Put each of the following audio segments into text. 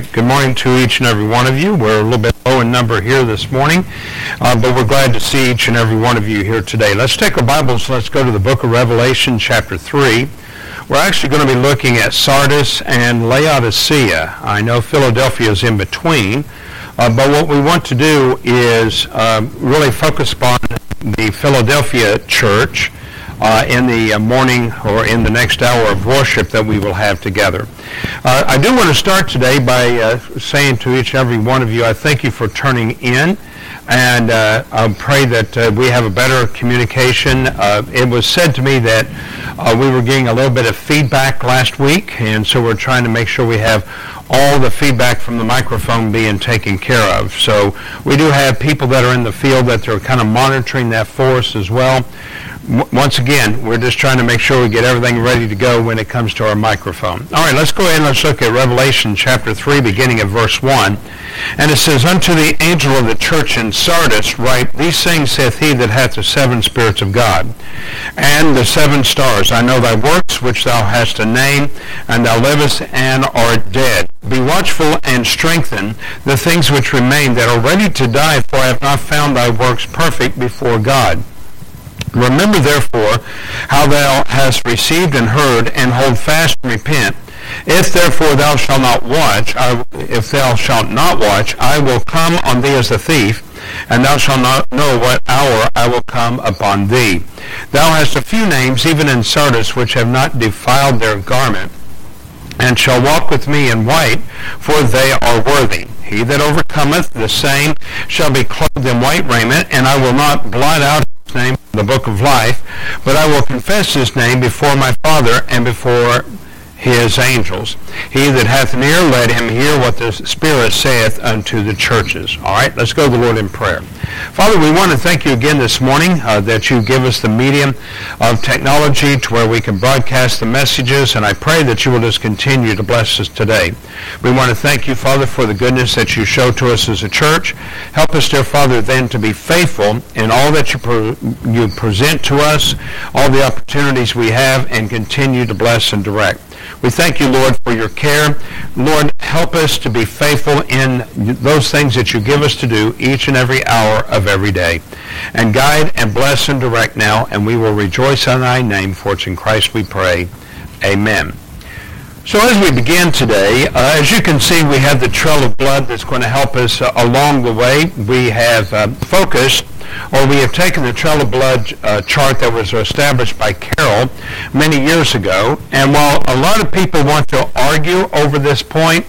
right. Good morning to each and every one of you. We're a little bit low in number here this morning, uh, but we're glad to see each and every one of you here today. Let's take our Bibles. Let's go to the book of Revelation, chapter 3. We're actually going to be looking at Sardis and Laodicea. I know Philadelphia is in between, uh, but what we want to do is uh, really focus upon the Philadelphia church uh, in the uh, morning or in the next hour of worship that we will have together. Uh, I do want to start today by uh, saying to each and every one of you, I thank you for turning in. And uh, I pray that uh, we have a better communication. it was said to me that we were getting a little bit of feedback last week, and so we're trying to make sure we have all the feedback from the microphone being taken care of. So we do have people that are in the field that are kind of monitoring that for us as well once again, we're just trying to make sure we get everything ready to go when it comes to our microphone. All right, let's go ahead and let's look at Revelation chapter 3, beginning at verse 1. And it says, Unto the angel of the church in Sardis write, These things saith he that hath the seven spirits of God, and the seven stars. I know thy works which thou hast a name, and thou livest and art dead. Be watchful and strengthen the things which remain that are ready to die, for I have not found thy works perfect before God. Remember therefore how thou hast received and heard, and hold fast and repent. If therefore thou shalt not watch, I, if thou shalt not watch, I will come on thee as a thief, and thou shalt not know what hour I will come upon thee. Thou hast a few names, even in Sardis, which have not defiled their garment, and shall walk with me in white, for they are worthy. He that overcometh, the same shall be clothed in white raiment, and I will not blot out name the book of life, but I will confess his name before my Father and before his angels. He that hath an ear, let him hear what the Spirit saith unto the churches. All right, let's go to the Lord in prayer. Father, we want to thank you again this morning uh, that you give us the medium of technology to where we can broadcast the messages, and I pray that you will just continue to bless us today. We want to thank you, Father, for the goodness that you show to us as a church. Help us, dear Father, then to be faithful in all that you, pre- you present to us, all the opportunities we have, and continue to bless and direct. We thank you, Lord, for your care. Lord, help us to be faithful in those things that you give us to do each and every hour of every day. And guide and bless and direct now, and we will rejoice in thy name, for it's in Christ we pray. Amen. So as we begin today, uh, as you can see, we have the trail of blood that's going to help us uh, along the way. We have uh, focused or we have taken the trail of blood uh, chart that was established by Carroll many years ago. And while a lot of people want to argue over this point,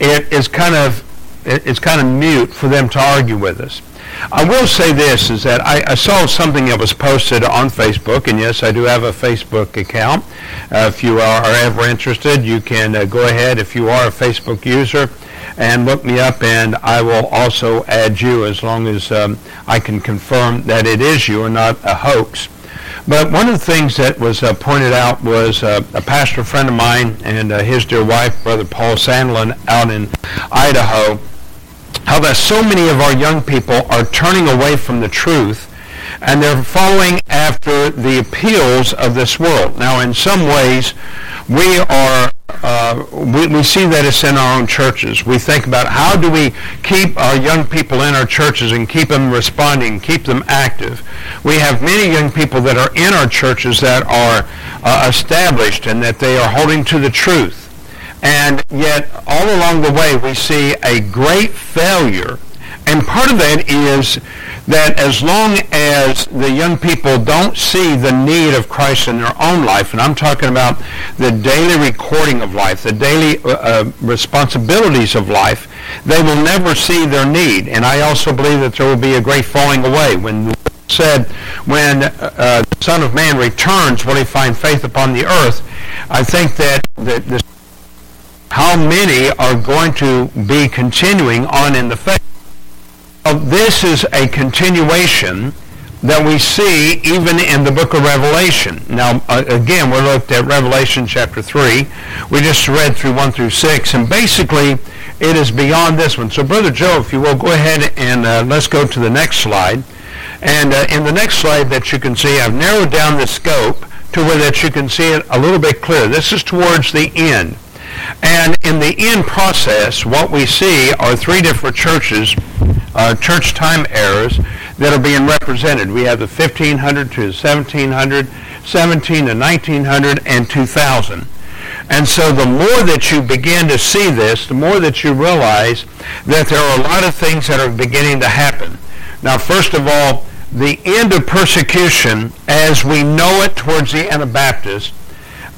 it is kind of it's kind of mute for them to argue with us. I will say this, is that I, I, saw something that was posted on Facebook, and yes, I do have a Facebook account. Uh, if you are, are, ever interested, you can uh, go ahead, if you are a Facebook user, and look me up, and I will also add you as long as um, I can confirm that it is you and not a hoax. But one of the things that was uh, pointed out was uh, a pastor friend of mine and uh, his dear wife, Brother Paul Sandlin, out in Idaho, how that so many of our young people are turning away from the truth and they're following after the appeals of this world. Now, in some ways, we are uh, we, we see that it's in our own churches. We think about how do we keep our young people in our churches and keep them responding, keep them active. We have many young people that are in our churches that are uh, established and that they are holding to the truth. And yet, all along the way, we see a great failure. And part of that is that as long as the young people don't see the need of Christ in their own life, and I'm talking about the daily recording of life, the daily uh, uh, responsibilities of life, they will never see their need. And I also believe that there will be a great falling away. When the Lord said, when uh, the Son of Man returns, will he find faith upon the earth? I think that the, the many are going to be continuing on in the faith? this is a continuation that we see even in the book of Revelation. Now, uh, again, we looked at Revelation chapter 3. We just read through 1 through 6, and basically it is beyond this one. So, Brother Joe, if you will, go ahead and uh, let's go to the next slide. And uh, in the next slide that you can see, I've narrowed down the scope to where that you can see it a little bit clearer. This is towards the end. And in the end process, what we see are three different churches, uh, church time eras, that are being represented. We have the 1500 to 1700, 17 to 1900, and 2000. And so the more that you begin to see this, the more that you realize that there are a lot of things that are beginning to happen. Now, first of all, the end of persecution as we know it towards the Anabaptists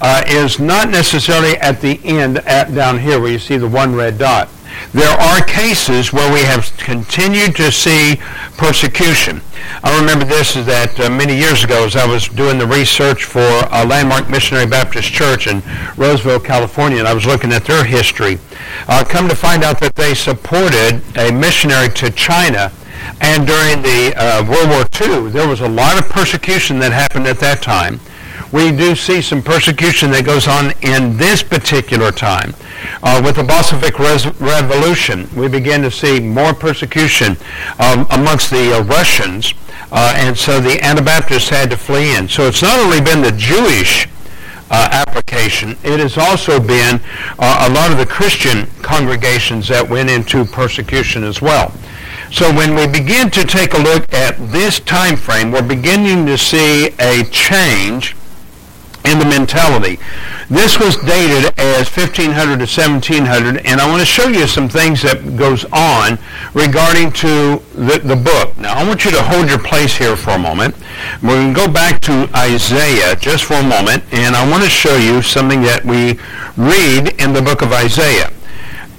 uh, is not necessarily at the end at, down here where you see the one red dot. There are cases where we have continued to see persecution. I remember this is that uh, many years ago as I was doing the research for a Landmark Missionary Baptist Church in Roseville, California, and I was looking at their history. Uh, come to find out that they supported a missionary to China and during the uh, World War II, there was a lot of persecution that happened at that time we do see some persecution that goes on in this particular time. Uh, with the Bolshevik res- Revolution, we begin to see more persecution um, amongst the uh, Russians, uh, and so the Anabaptists had to flee in. So it's not only been the Jewish uh, application, it has also been uh, a lot of the Christian congregations that went into persecution as well. So when we begin to take a look at this time frame, we're beginning to see a change in the mentality. This was dated as 1500 to 1700, and I want to show you some things that goes on regarding to the, the book. Now, I want you to hold your place here for a moment. We're going to go back to Isaiah just for a moment, and I want to show you something that we read in the book of Isaiah.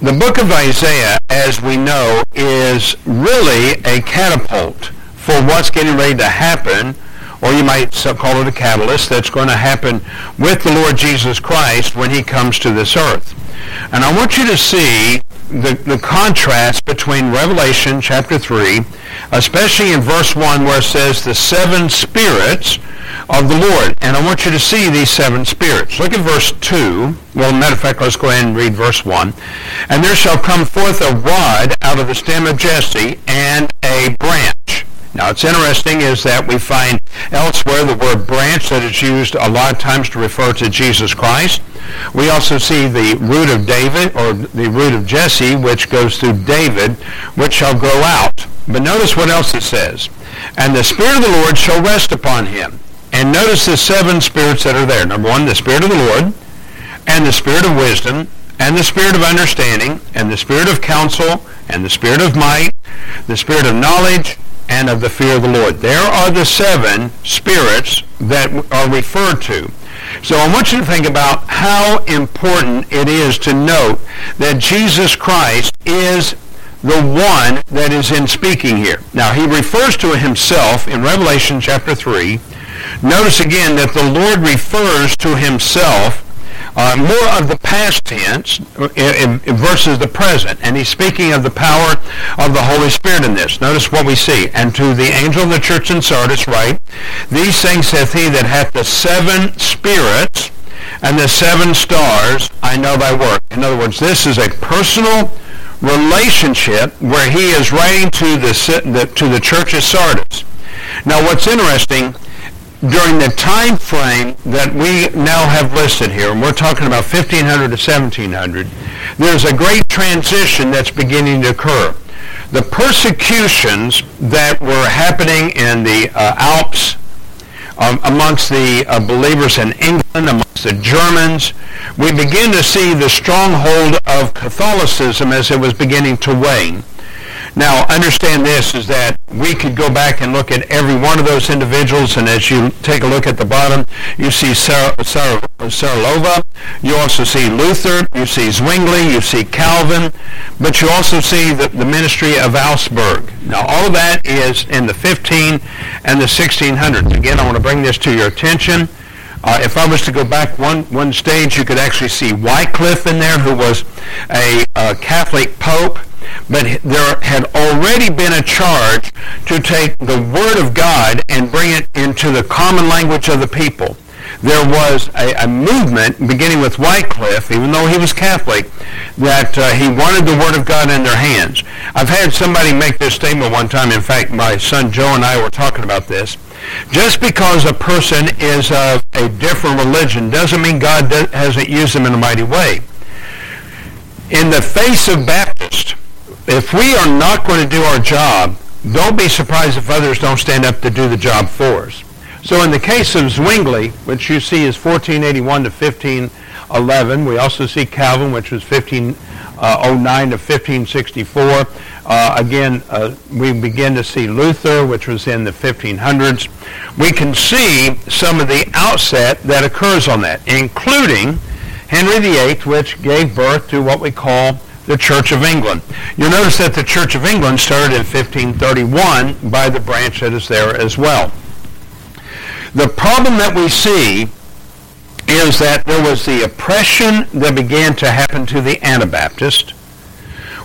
The book of Isaiah, as we know, is really a catapult for what's getting ready to happen or you might call it a catalyst that's going to happen with the Lord Jesus Christ when he comes to this earth. And I want you to see the, the contrast between Revelation chapter 3, especially in verse 1 where it says the seven spirits of the Lord. And I want you to see these seven spirits. Look at verse 2. Well, matter of fact, let's go ahead and read verse 1. And there shall come forth a rod out of the stem of Jesse, and a branch now, it's interesting is that we find elsewhere the word branch that is used a lot of times to refer to Jesus Christ. We also see the root of David or the root of Jesse, which goes through David, which shall grow out. But notice what else it says. And the Spirit of the Lord shall rest upon him. And notice the seven spirits that are there. Number one, the Spirit of the Lord, and the Spirit of wisdom, and the Spirit of understanding, and the Spirit of counsel, and the Spirit of might, the Spirit of knowledge, and of the fear of the Lord. There are the seven spirits that are referred to. So I want you to think about how important it is to note that Jesus Christ is the one that is in speaking here. Now he refers to himself in Revelation chapter 3. Notice again that the Lord refers to himself uh, more of the past tense versus the present. And he's speaking of the power of the Holy Spirit in this. Notice what we see. And to the angel of the church in Sardis write, These things saith he that hath the seven spirits and the seven stars, I know thy work. In other words, this is a personal relationship where he is writing to the, to the church of Sardis. Now, what's interesting during the time frame that we now have listed here, and we're talking about 1500 to 1700, there's a great transition that's beginning to occur. The persecutions that were happening in the uh, Alps um, amongst the uh, believers in England, amongst the Germans, we begin to see the stronghold of Catholicism as it was beginning to wane. Now, understand this is that we could go back and look at every one of those individuals, and as you take a look at the bottom, you see Sar- Sar- Saralova, you also see Luther, you see Zwingli, you see Calvin, but you also see the, the ministry of Augsburg. Now, all of that is in the 15 and the 1600s. Again, I want to bring this to your attention. Uh, if I was to go back one, one stage, you could actually see Wycliffe in there, who was a, a Catholic pope but there had already been a charge to take the Word of God and bring it into the common language of the people. There was a, a movement, beginning with Wycliffe, even though he was Catholic, that uh, he wanted the Word of God in their hands. I've had somebody make this statement one time. In fact, my son Joe and I were talking about this. Just because a person is of a different religion doesn't mean God hasn't used them in a mighty way. in the face of Baptist, if we are not going to do our job, don't be surprised if others don't stand up to do the job for us. So in the case of Zwingli, which you see is 1481 to 1511, we also see Calvin, which was 1509 to 1564. Uh, again, uh, we begin to see Luther, which was in the 1500s. We can see some of the outset that occurs on that, including Henry VIII, which gave birth to what we call the Church of England. You'll notice that the Church of England started in 1531 by the branch that is there as well. The problem that we see is that there was the oppression that began to happen to the Anabaptist.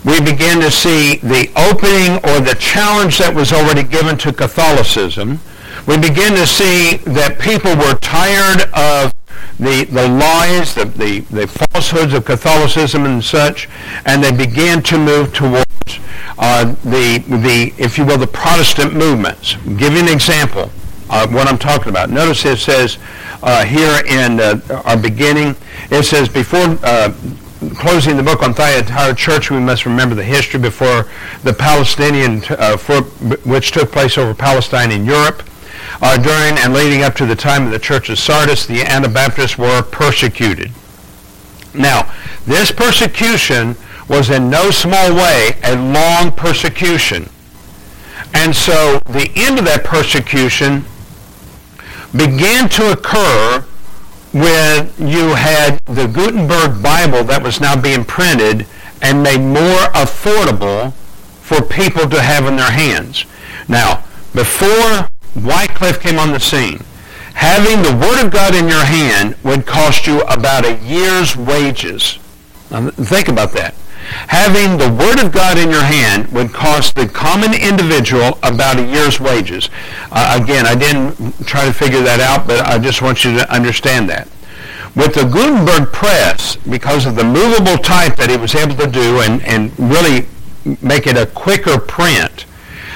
We begin to see the opening or the challenge that was already given to Catholicism. We begin to see that people were tired of the, the lies, the, the, the falsehoods of Catholicism and such, and they began to move towards uh, the, the, if you will, the Protestant movements. I'll give you an example of what I'm talking about. Notice it says uh, here in uh, our beginning, it says before uh, closing the book on Thyatira Church, we must remember the history before the Palestinian, uh, for, which took place over Palestine in Europe. Uh, during and leading up to the time of the Church of Sardis, the Anabaptists were persecuted. Now, this persecution was in no small way a long persecution. And so the end of that persecution began to occur when you had the Gutenberg Bible that was now being printed and made more affordable for people to have in their hands. Now, before Wycliffe came on the scene, having the Word of God in your hand would cost you about a year's wages. Now, think about that. Having the Word of God in your hand would cost the common individual about a year's wages. Uh, again, I didn't try to figure that out, but I just want you to understand that. With the Gutenberg press, because of the movable type that he was able to do and, and really make it a quicker print,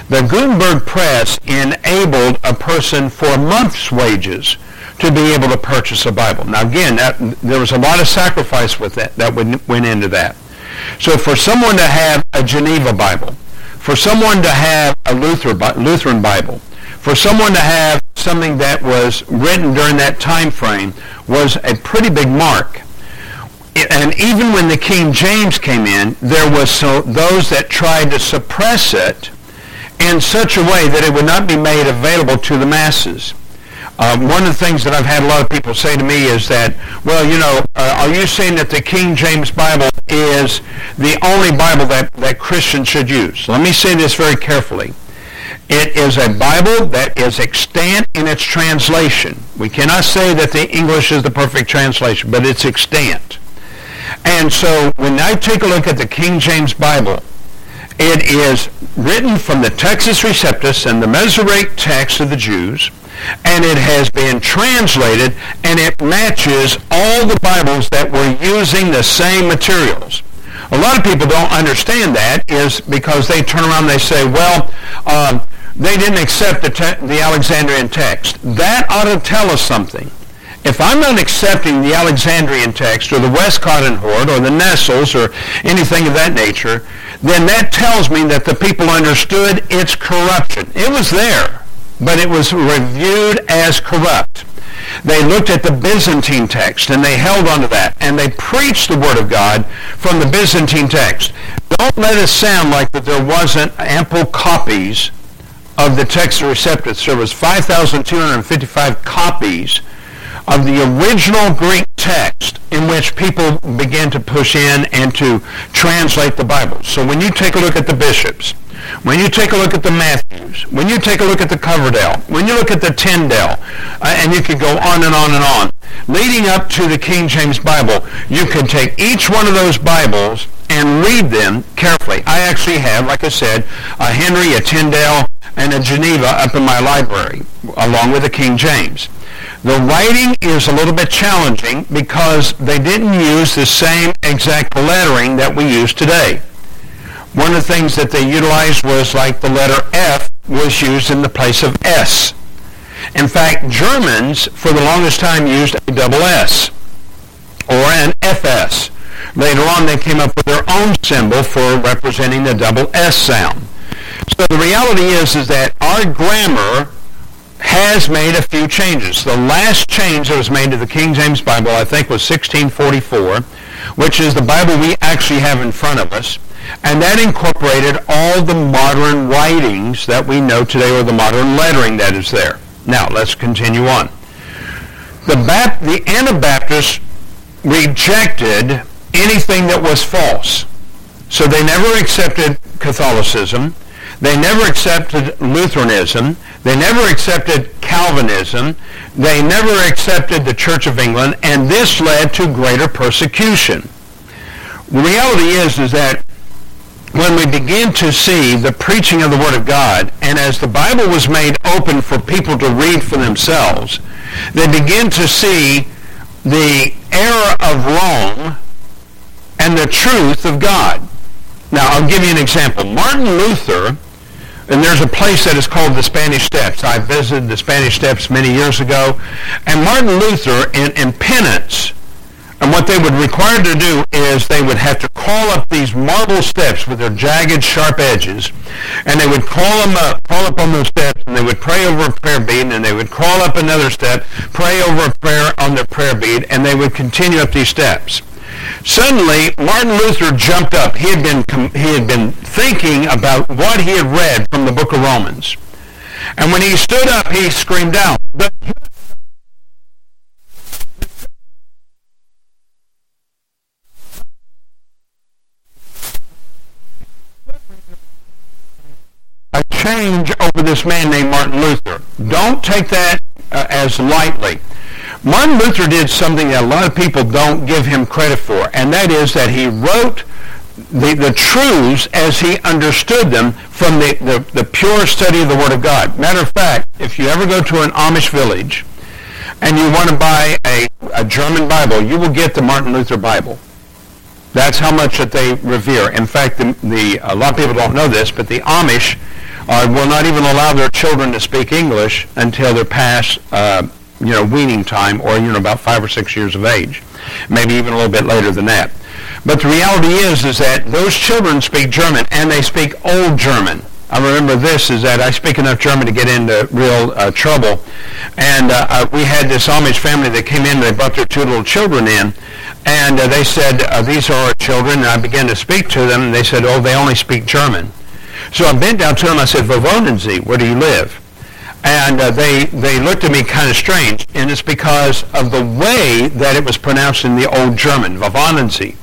the Gutenberg press enabled a person for a month's wages to be able to purchase a Bible. Now again, that, there was a lot of sacrifice with that that went into that. So for someone to have a Geneva Bible, for someone to have a Luther, Lutheran Bible, for someone to have something that was written during that time frame was a pretty big mark. And even when the King James came in, there was so, those that tried to suppress it in such a way that it would not be made available to the masses. Um, one of the things that I've had a lot of people say to me is that, well, you know, uh, are you saying that the King James Bible is the only Bible that, that Christians should use? Let me say this very carefully. It is a Bible that is extant in its translation. We cannot say that the English is the perfect translation, but it's extant. And so when I take a look at the King James Bible, it is written from the Textus Receptus and the Masoretic text of the Jews, and it has been translated and it matches all the Bibles that were using the same materials. A lot of people don't understand that is because they turn around and they say, well, um, they didn't accept the, te- the Alexandrian text. That ought to tell us something. If I'm not accepting the Alexandrian text or the Westcott and Hort or the Nestles or anything of that nature, then that tells me that the people understood its corruption. It was there but it was reviewed as corrupt. They looked at the Byzantine text and they held onto that and they preached the Word of God from the Byzantine text. Don't let it sound like that there wasn't ample copies of the Textus Receptus. There was 5,255 copies of the original Greek text in which people began to push in and to translate the Bible. So when you take a look at the bishops, when you take a look at the Matthews, when you take a look at the Coverdale, when you look at the Tyndale, uh, and you could go on and on and on, leading up to the King James Bible, you can take each one of those Bibles and read them carefully. I actually have, like I said, a Henry, a Tyndale, and a Geneva up in my library, along with the King James. The writing is a little bit challenging because they didn't use the same exact lettering that we use today. One of the things that they utilized was like the letter F was used in the place of S. In fact, Germans for the longest time used a double S or an FS. Later on, they came up with their own symbol for representing the double S sound. So the reality is, is that our grammar has made a few changes. The last change that was made to the King James Bible, I think, was 1644, which is the Bible we actually have in front of us. And that incorporated all the modern writings that we know today, or the modern lettering that is there. Now, let's continue on. The, Bap- the Anabaptists rejected anything that was false. So they never accepted Catholicism. They never accepted Lutheranism. They never accepted Calvinism. They never accepted the Church of England, and this led to greater persecution. The reality is, is that when we begin to see the preaching of the Word of God, and as the Bible was made open for people to read for themselves, they begin to see the error of wrong and the truth of God. Now, I'll give you an example. Martin Luther and there's a place that is called the Spanish Steps. I visited the Spanish Steps many years ago. And Martin Luther, in, in penance, and what they would require to do is they would have to crawl up these marble steps with their jagged, sharp edges, and they would crawl them up, crawl up on those steps, and they would pray over a prayer bead, and they would crawl up another step, pray over a prayer on their prayer bead, and they would continue up these steps. Suddenly, Martin Luther jumped up. He had been, he had been thinking about what he had read from the book of Romans. And when he stood up, he screamed out, a change over this man named Martin Luther. Don't take that uh, as lightly. Martin Luther did something that a lot of people don't give him credit for, and that is that he wrote the, the truths as he understood them from the, the, the pure study of the Word of God. Matter of fact, if you ever go to an Amish village and you want to buy a, a German Bible, you will get the Martin Luther Bible. That's how much that they revere. In fact, the, the, a lot of people don't know this, but the Amish uh, will not even allow their children to speak English until they're past uh, you know, weaning time or, you know, about five or six years of age. Maybe even a little bit later than that. But the reality is, is that those children speak German and they speak Old German. I remember this is that I speak enough German to get into real uh, trouble. And uh, uh, we had this Amish family that came in. They brought their two little children in. And uh, they said, uh, these are our children. And I began to speak to them. And they said, oh, they only speak German. So I bent down to them. I said, Wo? Where do you live? And uh, they they looked at me kind of strange, and it's because of the way that it was pronounced in the old German, Vavanensi.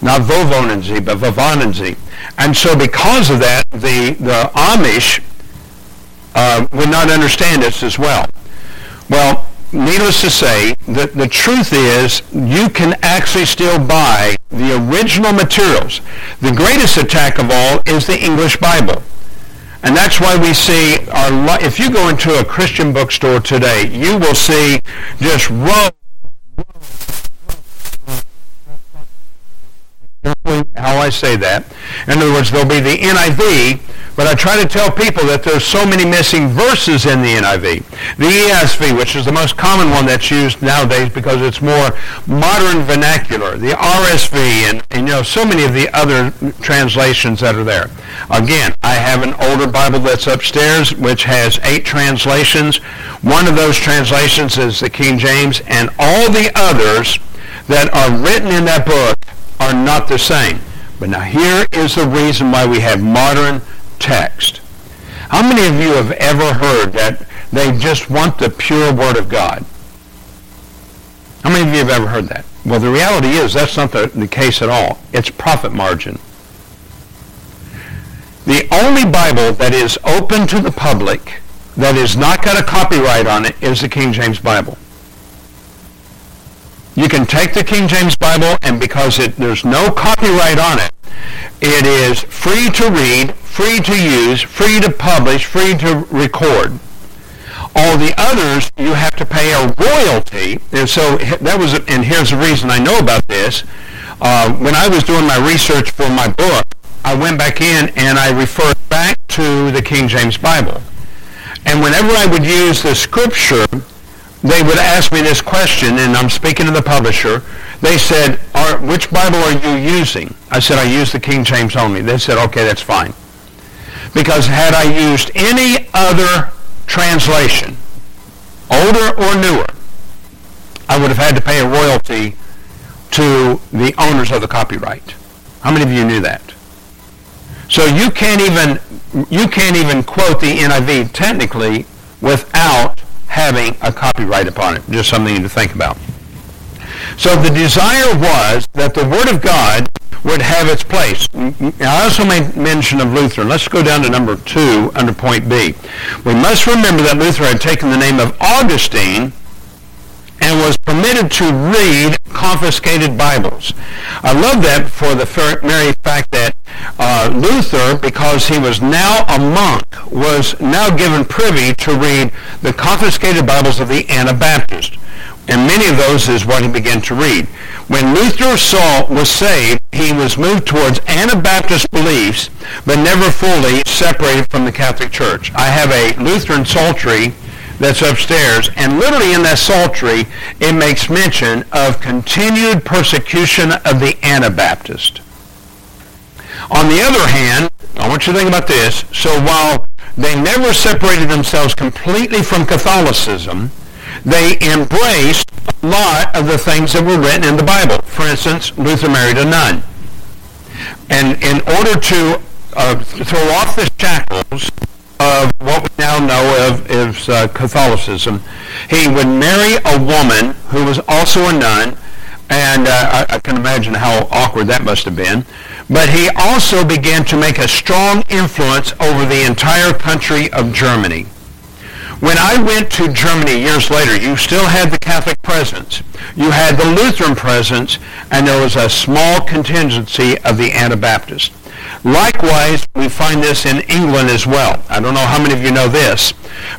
Not Vovonensi, but Vavanensi. And so because of that, the, the Amish uh, would not understand this as well. Well, needless to say, the, the truth is you can actually still buy the original materials. The greatest attack of all is the English Bible. And that's why we see, our, if you go into a Christian bookstore today, you will see just row, how I say that. In other words, there'll be the NIV, but I try to tell people that there's so many missing verses in the NIV. The ESV, which is the most common one that's used nowadays because it's more modern vernacular. The RSV and, and you know so many of the other translations that are there. Again, I have an older Bible that's upstairs which has eight translations. One of those translations is the King James, and all the others that are written in that book are not the same. But now here is the reason why we have modern text. How many of you have ever heard that they just want the pure Word of God? How many of you have ever heard that? Well, the reality is that's not the, the case at all. It's profit margin. The only Bible that is open to the public that has not got a copyright on it is the King James Bible. You can take the King James Bible and because it, there's no copyright on it, it is free to read, free to use, free to publish, free to record. All the others, you have to pay a royalty. And so that was, and here's the reason I know about this. Uh, when I was doing my research for my book, I went back in and I referred back to the King James Bible. And whenever I would use the scripture, they would ask me this question, and I'm speaking to the publisher. They said, which Bible are you using? I said, I use the King James only. They said, okay, that's fine. Because had I used any other translation, older or newer, I would have had to pay a royalty to the owners of the copyright. How many of you knew that? So you can't even you can't even quote the NIV technically without having a copyright upon it. Just something to think about. So the desire was that the Word of God would have its place. I also made mention of Luther. Let's go down to number two under point B. We must remember that Luther had taken the name of Augustine and was permitted to read confiscated Bibles. I love that for the very fact that uh, Luther, because he was now a monk, was now given privy to read the confiscated Bibles of the Anabaptists. And many of those is what he began to read. When Luther saw was saved, he was moved towards Anabaptist beliefs, but never fully separated from the Catholic Church. I have a Lutheran psaltery that's upstairs. And literally in that psaltery, it makes mention of continued persecution of the Anabaptist. On the other hand, I want you to think about this. So while they never separated themselves completely from Catholicism, they embraced a lot of the things that were written in the Bible. For instance, Luther married a nun. And in order to uh, throw off the shackles of what we now know of as uh, Catholicism. He would marry a woman who was also a nun, and uh, I, I, can imagine how awkward that must have been. But he also began to make a strong influence over the entire country of Germany. When I went to Germany years later, you still had the Catholic presence. You had the Lutheran presence, and there was a small contingency of the Anabaptist. Likewise, we find this in England as well. I don't know how many of you know this,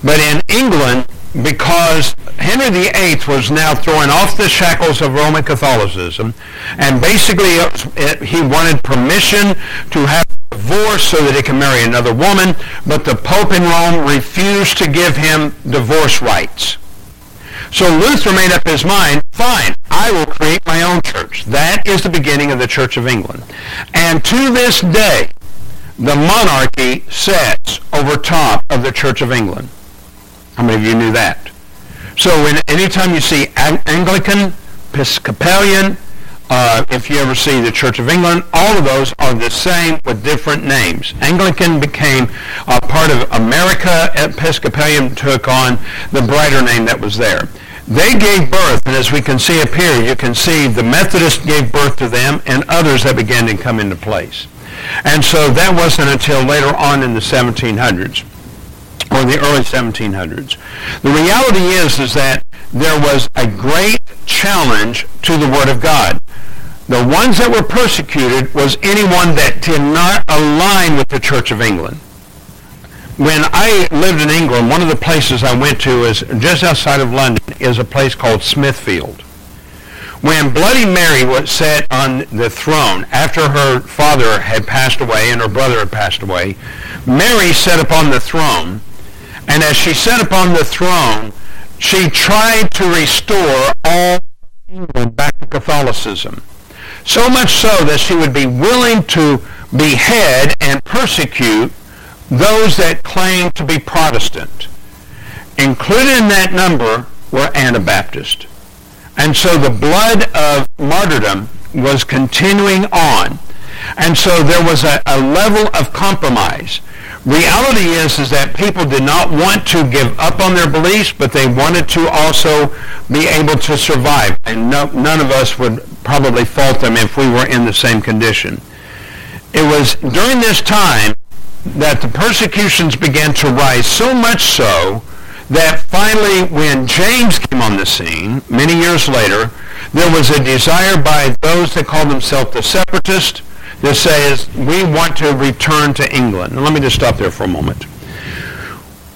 but in England, because Henry VIII was now throwing off the shackles of Roman Catholicism, and basically it, it, he wanted permission to have a divorce so that he can marry another woman, but the Pope in Rome refused to give him divorce rights. So Luther made up his mind, fine, I will create my own church. That is the beginning of the Church of England. And to this day, the monarchy sits over top of the Church of England. How many of you knew that? So when, anytime you see Anglican, Episcopalian, uh, if you ever see the Church of England, all of those are the same with different names. Anglican became a part of America. Episcopalian took on the brighter name that was there. They gave birth, and as we can see up here, you can see the Methodists gave birth to them and others that began to come into place. And so that wasn't until later on in the 1700s or the early 1700s. The reality is, is that there was a great challenge to the Word of God. The ones that were persecuted was anyone that did not align with the Church of England. When I lived in England, one of the places I went to is just outside of London is a place called Smithfield. When Bloody Mary was set on the throne after her father had passed away and her brother had passed away, Mary sat upon the throne and as she sat upon the throne, she tried to restore all England back to Catholicism. So much so that she would be willing to behead and persecute those that claimed to be Protestant. Included in that number were Anabaptists. And so the blood of martyrdom was continuing on. And so there was a, a level of compromise reality is is that people did not want to give up on their beliefs, but they wanted to also be able to survive. And no, none of us would probably fault them if we were in the same condition. It was during this time that the persecutions began to rise so much so that finally when James came on the scene, many years later, there was a desire by those that call themselves the separatists that says we want to return to England. And let me just stop there for a moment.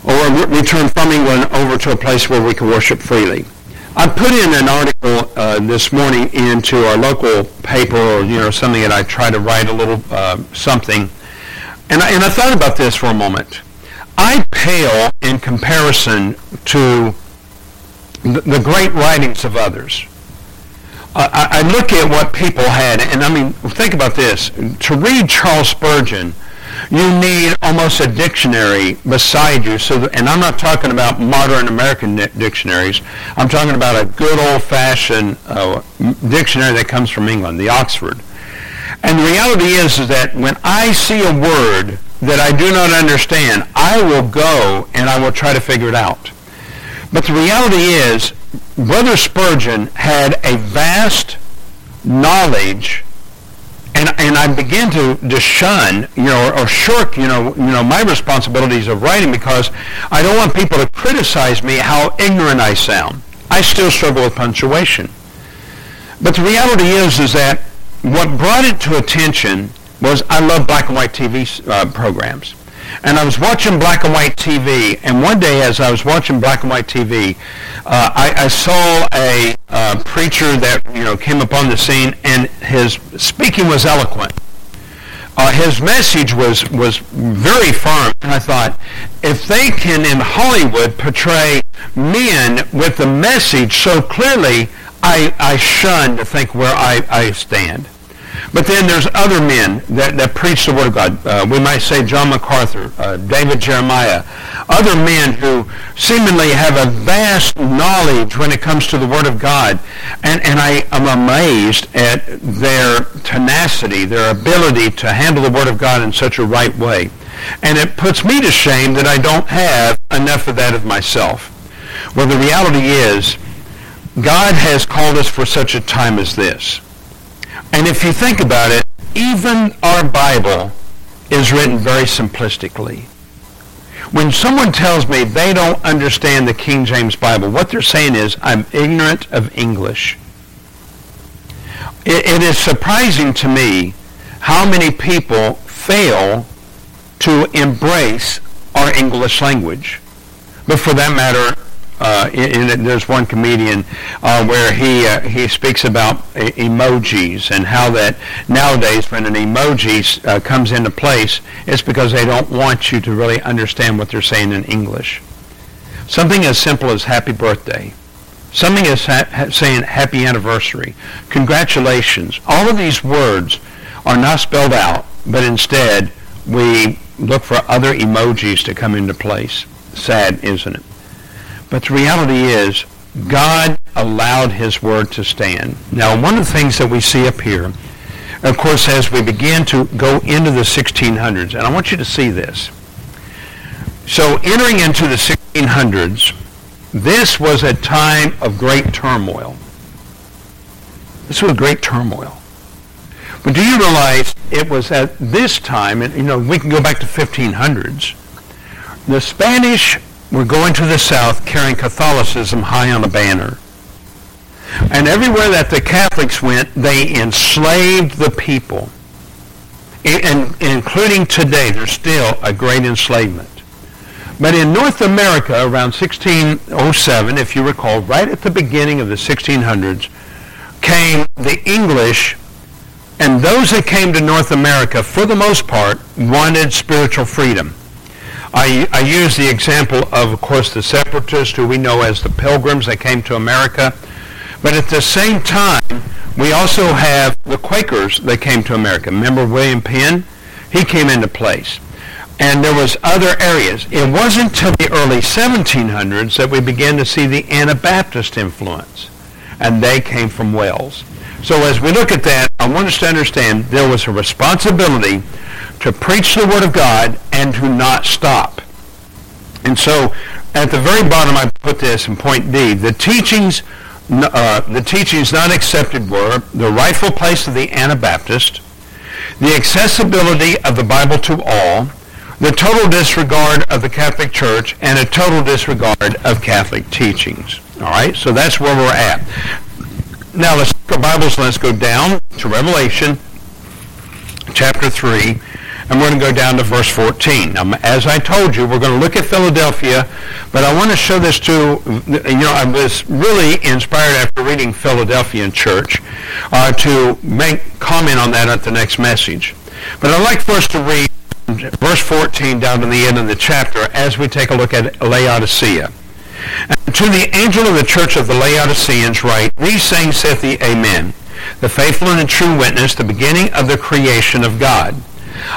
Or return from England over to a place where we can worship freely. I put in an article uh, this morning into our local paper, or you know something that I try to write a little uh, something, and I, and I thought about this for a moment. I pale in comparison to the, great writings of others. I, I look at what people had, and I mean, think about this. To read Charles Spurgeon, you need almost a dictionary beside you. So, and I'm not talking about modern American dictionaries. I'm talking about a good old-fashioned uh, dictionary that comes from England, the Oxford. And the reality is, is that when I see a word that I do not understand, I will go and I will try to figure it out. But the reality is, Brother Spurgeon had a vast knowledge and and I begin to, to shun, you know, or, or shirk, you know, you know, my responsibilities of writing because I don't want people to criticize me how ignorant I sound. I still struggle with punctuation. But the reality is, is that what brought it to attention was I love black and white TV uh, programs. And I was watching black and white TV, and one day as I was watching black and white TV, uh, I, I, saw a uh, preacher that you know came upon the scene, and his speaking was eloquent. Uh, his message was was very firm, and I thought, if they can in Hollywood portray men with the message so clearly, I, I shun to think where I, I stand. But then there's other men that, that preach the Word of God. Uh, we might say John MacArthur, uh, David Jeremiah, other men who seemingly have a vast knowledge when it comes to the Word of God. And, and I am amazed at their tenacity, their ability to handle the Word of God in such a right way. And it puts me to shame that I don't have enough of that of myself. Well, the reality is, God has called us for such a time as this. And if you think about it, even our Bible is written very simplistically. When someone tells me they don't understand the King James Bible, what they're saying is, I'm ignorant of English. it, it is surprising to me how many people fail to embrace our English language. But for that matter, uh, in, in, there's one comedian uh, where he uh, he speaks about e- emojis and how that nowadays when an emoji uh, comes into place, it's because they don't want you to really understand what they're saying in English. Something as simple as happy birthday, something as ha- saying happy anniversary, congratulations. All of these words are not spelled out, but instead we look for other emojis to come into place. Sad, isn't it? But the reality is, God allowed his word to stand. Now, one of the things that we see up here, of course, as we begin to go into the 1600s, and I want you to see this. So entering into the 1600s, this was a time of great turmoil. This was great turmoil. But do you realize it was at this time, and you know, we can go back to 1500s, the Spanish were going to the south carrying Catholicism high on a banner. And everywhere that the Catholics went, they enslaved the people. And including today, there's still a great enslavement. But in North America, around 1607, if you recall, right at the beginning of the 1600s, came the English, and those that came to North America, for the most part, wanted spiritual freedom. I, I use the example of, of course, the separatists, who we know as the pilgrims that came to America. But at the same time, we also have the Quakers that came to America. Remember William Penn? He came into place. And there was other areas. It wasn't until the early 1700s that we began to see the Anabaptist influence. And they came from Wales. So as we look at that, I want us to understand there was a responsibility to preach the Word of God and to not stop. And so at the very bottom I put this in point D. The teachings, uh, the teachings not accepted were the rightful place of the Anabaptist, the accessibility of the Bible to all, the total disregard of the Catholic Church, and a total disregard of Catholic teachings. All right, so that's where we're at. Now let's our Bibles. Let's go down to Revelation chapter 3 and we're going to go down to verse 14. Now, as I told you, we're going to look at Philadelphia, but I want to show this to, you know, I was really inspired after reading Philadelphian Church uh, to make comment on that at the next message. But I'd like for us to read verse 14 down to the end of the chapter as we take a look at Laodicea. To the angel of the church of the Laodiceans write, These things saith the Amen, the faithful and the true witness, the beginning of the creation of God.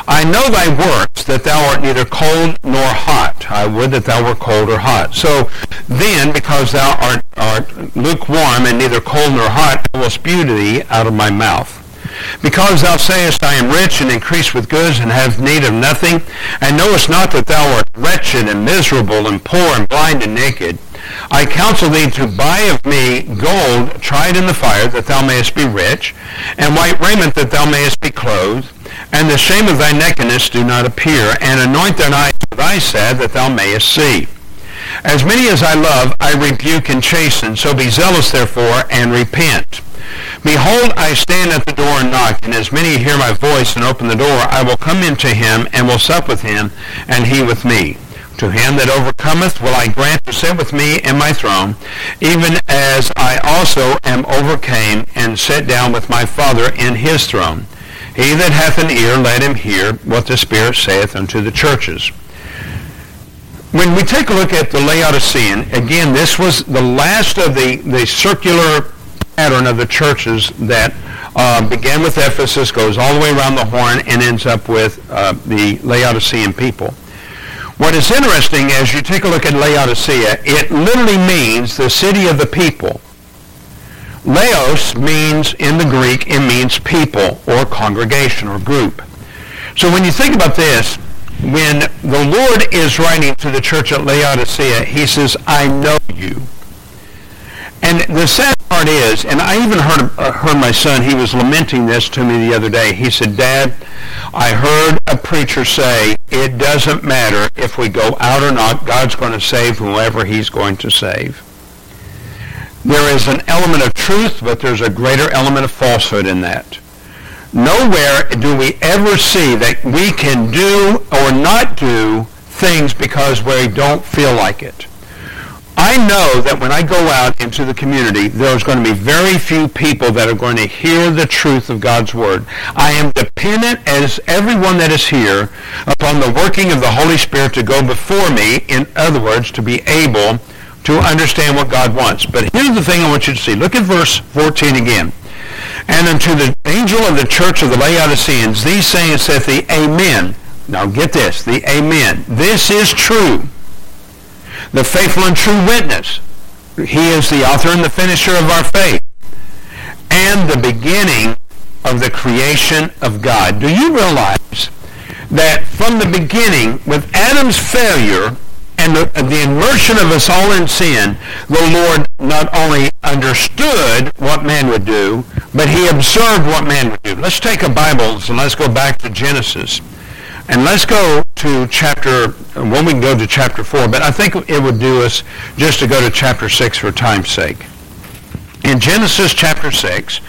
I know thy works, that thou art neither cold nor hot. I would that thou were cold or hot. So then, because thou art, art lukewarm and neither cold nor hot, I will spew thee out of my mouth. Because thou sayest, I am rich and increase with goods and have need of nothing, and knowest not that thou art wretched and miserable and poor and blind and naked, I counsel thee to buy of me gold tried in the fire, that thou mayest be rich, and white raiment, that thou mayest be clothed, and the shame of thy nakedness do not appear, and anoint thine eyes with eye salve, that thou mayest see. As many as I love, I rebuke and chasten, so be zealous therefore, and repent. Behold, I stand at the door and knock, and as many hear my voice and open the door, I will come into him, and will sup with him, and he with me. To him that overcometh will I grant to sit with me in my throne, even as I also am overcame and sat down with my Father in his throne. He that hath an ear, let him hear what the Spirit saith unto the churches. When we take a look at the Laodicean, again, this was the last of the, the circular pattern of the churches that uh, began with Ephesus, goes all the way around the horn, and ends up with uh, the Laodicean people. What is interesting as you take a look at Laodicea, it literally means the city of the people. Laos means, in the Greek, it means people or congregation or group. So when you think about this, when the Lord is writing to the church at Laodicea, he says, I know you. And the sad part is, and I even heard, uh, heard my son, he was lamenting this to me the other day. He said, Dad, I heard a preacher say, it doesn't matter if we go out or not, God's going to save whoever he's going to save. There is an element of truth, but there's a greater element of falsehood in that. Nowhere do we ever see that we can do or not do things because we don't feel like it. I know that when I go out into the community, there's going to be very few people that are going to hear the truth of God's Word. I am dependent, as everyone that is here, upon the working of the Holy Spirit to go before me, in other words, to be able to understand what God wants. But here's the thing I want you to see. Look at verse 14 again. And unto the angel of the church of the Laodiceans, these sayings saith the Amen. Now get this, the Amen. This is true the faithful and true witness. He is the author and the finisher of our faith. And the beginning of the creation of God. Do you realize that from the beginning, with Adam's failure and the, the immersion of us all in sin, the Lord not only understood what man would do, but he observed what man would do. Let's take a Bible and let's go back to Genesis. And let's go to chapter, well, we can go to chapter 4, but I think it would do us just to go to chapter 6 for time's sake. In Genesis chapter 6,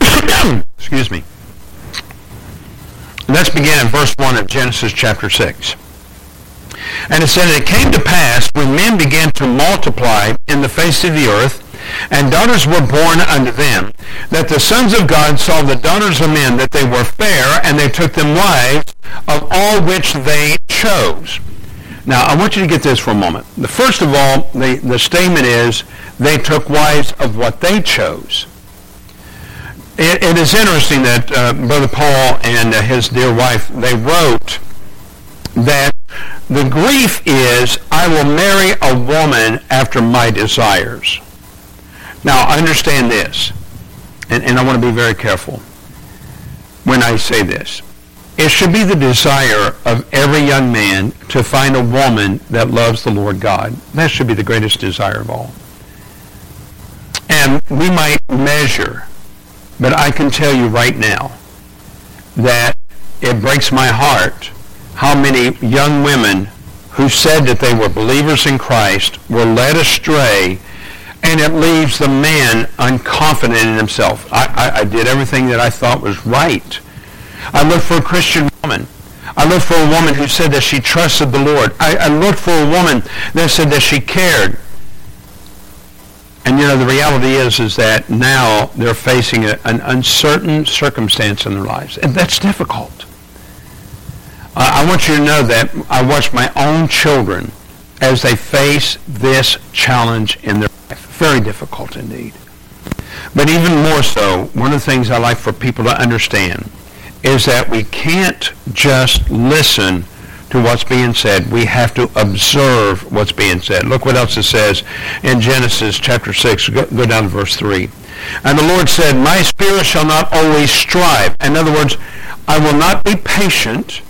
excuse me, let's begin in verse 1 of Genesis chapter 6. And it said, It came to pass when men began to multiply in the face of the earth, and daughters were born unto them, that the sons of God saw the daughters of men, that they were fair, and they took them wives of all which they chose. Now, I want you to get this for a moment. The first of all, the, the statement is, they took wives of what they chose. it, it is interesting that uh, Brother Paul and uh, his dear wife, they wrote that the grief is, I will marry a woman after my desires. Now, understand this, and, and I want to be very careful when I say this. It should be the desire of every young man to find a woman that loves the Lord God. That should be the greatest desire of all. And we might measure, but I can tell you right now that it breaks my heart how many young women who said that they were believers in Christ were led astray and it leaves the man unconfident in himself. I, I, I, did everything that I thought was right. I looked for a Christian woman. I looked for a woman who said that she trusted the Lord. I, I looked for a woman that said that she cared. And you know, the reality is, is that now they're facing a, an uncertain circumstance in their lives. And that's difficult. I want you to know that I watched my own children as they face this challenge in their. Very difficult indeed. But even more so, one of the things I like for people to understand is that we can't just listen to what's being said. We have to observe what's being said. Look what else it says in Genesis chapter 6. Go, down to verse 3. And the Lord said, My spirit shall not always strive. In other words, I will not be patient.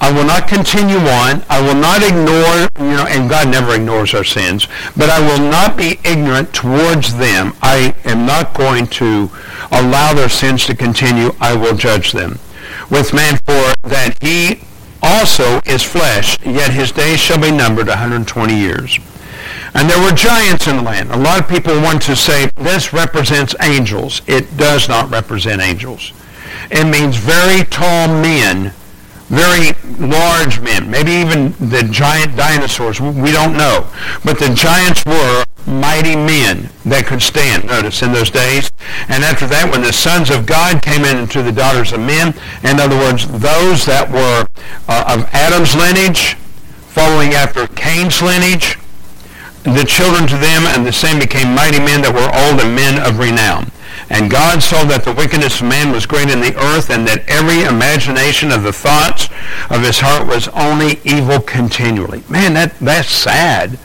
I will not continue on. I will not ignore, you know, and God never ignores our sins, but I will not be ignorant towards them. I am not going to allow their sins to continue. I will judge them. With man for that he also is flesh, yet his days shall be numbered 120 years. And there were giants in the land. A lot of people want to say this represents angels. It does not represent angels. It means very tall men, very large men, maybe even the giant dinosaurs. We don't know. But the giants were mighty men that could stand, notice, in those days. And after that, when the sons of God came into the daughters of men, in other words, those that were uh, of Adam's lineage, following after Cain's lineage, the children to them, and the same became mighty men that were all the men of renown. And God saw that the wickedness of man was great in the earth, and that every imagination of the thoughts of his heart was only evil continually. Man, that, that's sad.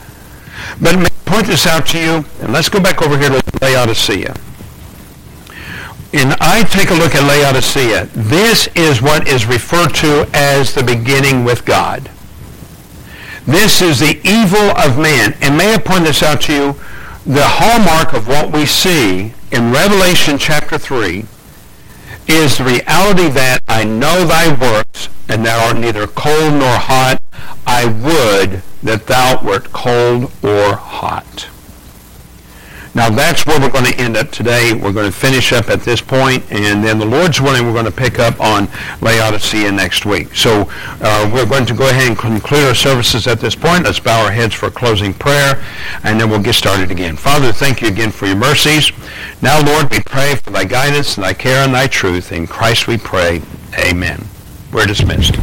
But may I point this out to you, and let's go back over here to Laodicea. And I take a look at Laodicea. This is what is referred to as the beginning with God. This is the evil of man. And may I point this out to you? The hallmark of what we see in Revelation chapter 3 is the reality that I know thy works, and thou art neither cold nor hot. I would that thou wert cold or hot. Now that's where we're going to end up today. We're going to finish up at this point, and then the Lord's willing, we're going to pick up on Laodicea next week. So uh, we're going to go ahead and conclude our services at this point. Let's bow our heads for closing prayer, and then we'll get started again. Father, thank you again for your mercies. Now, Lord, we pray for thy guidance and thy care and thy truth. In Christ we pray. Amen. We're dismissed.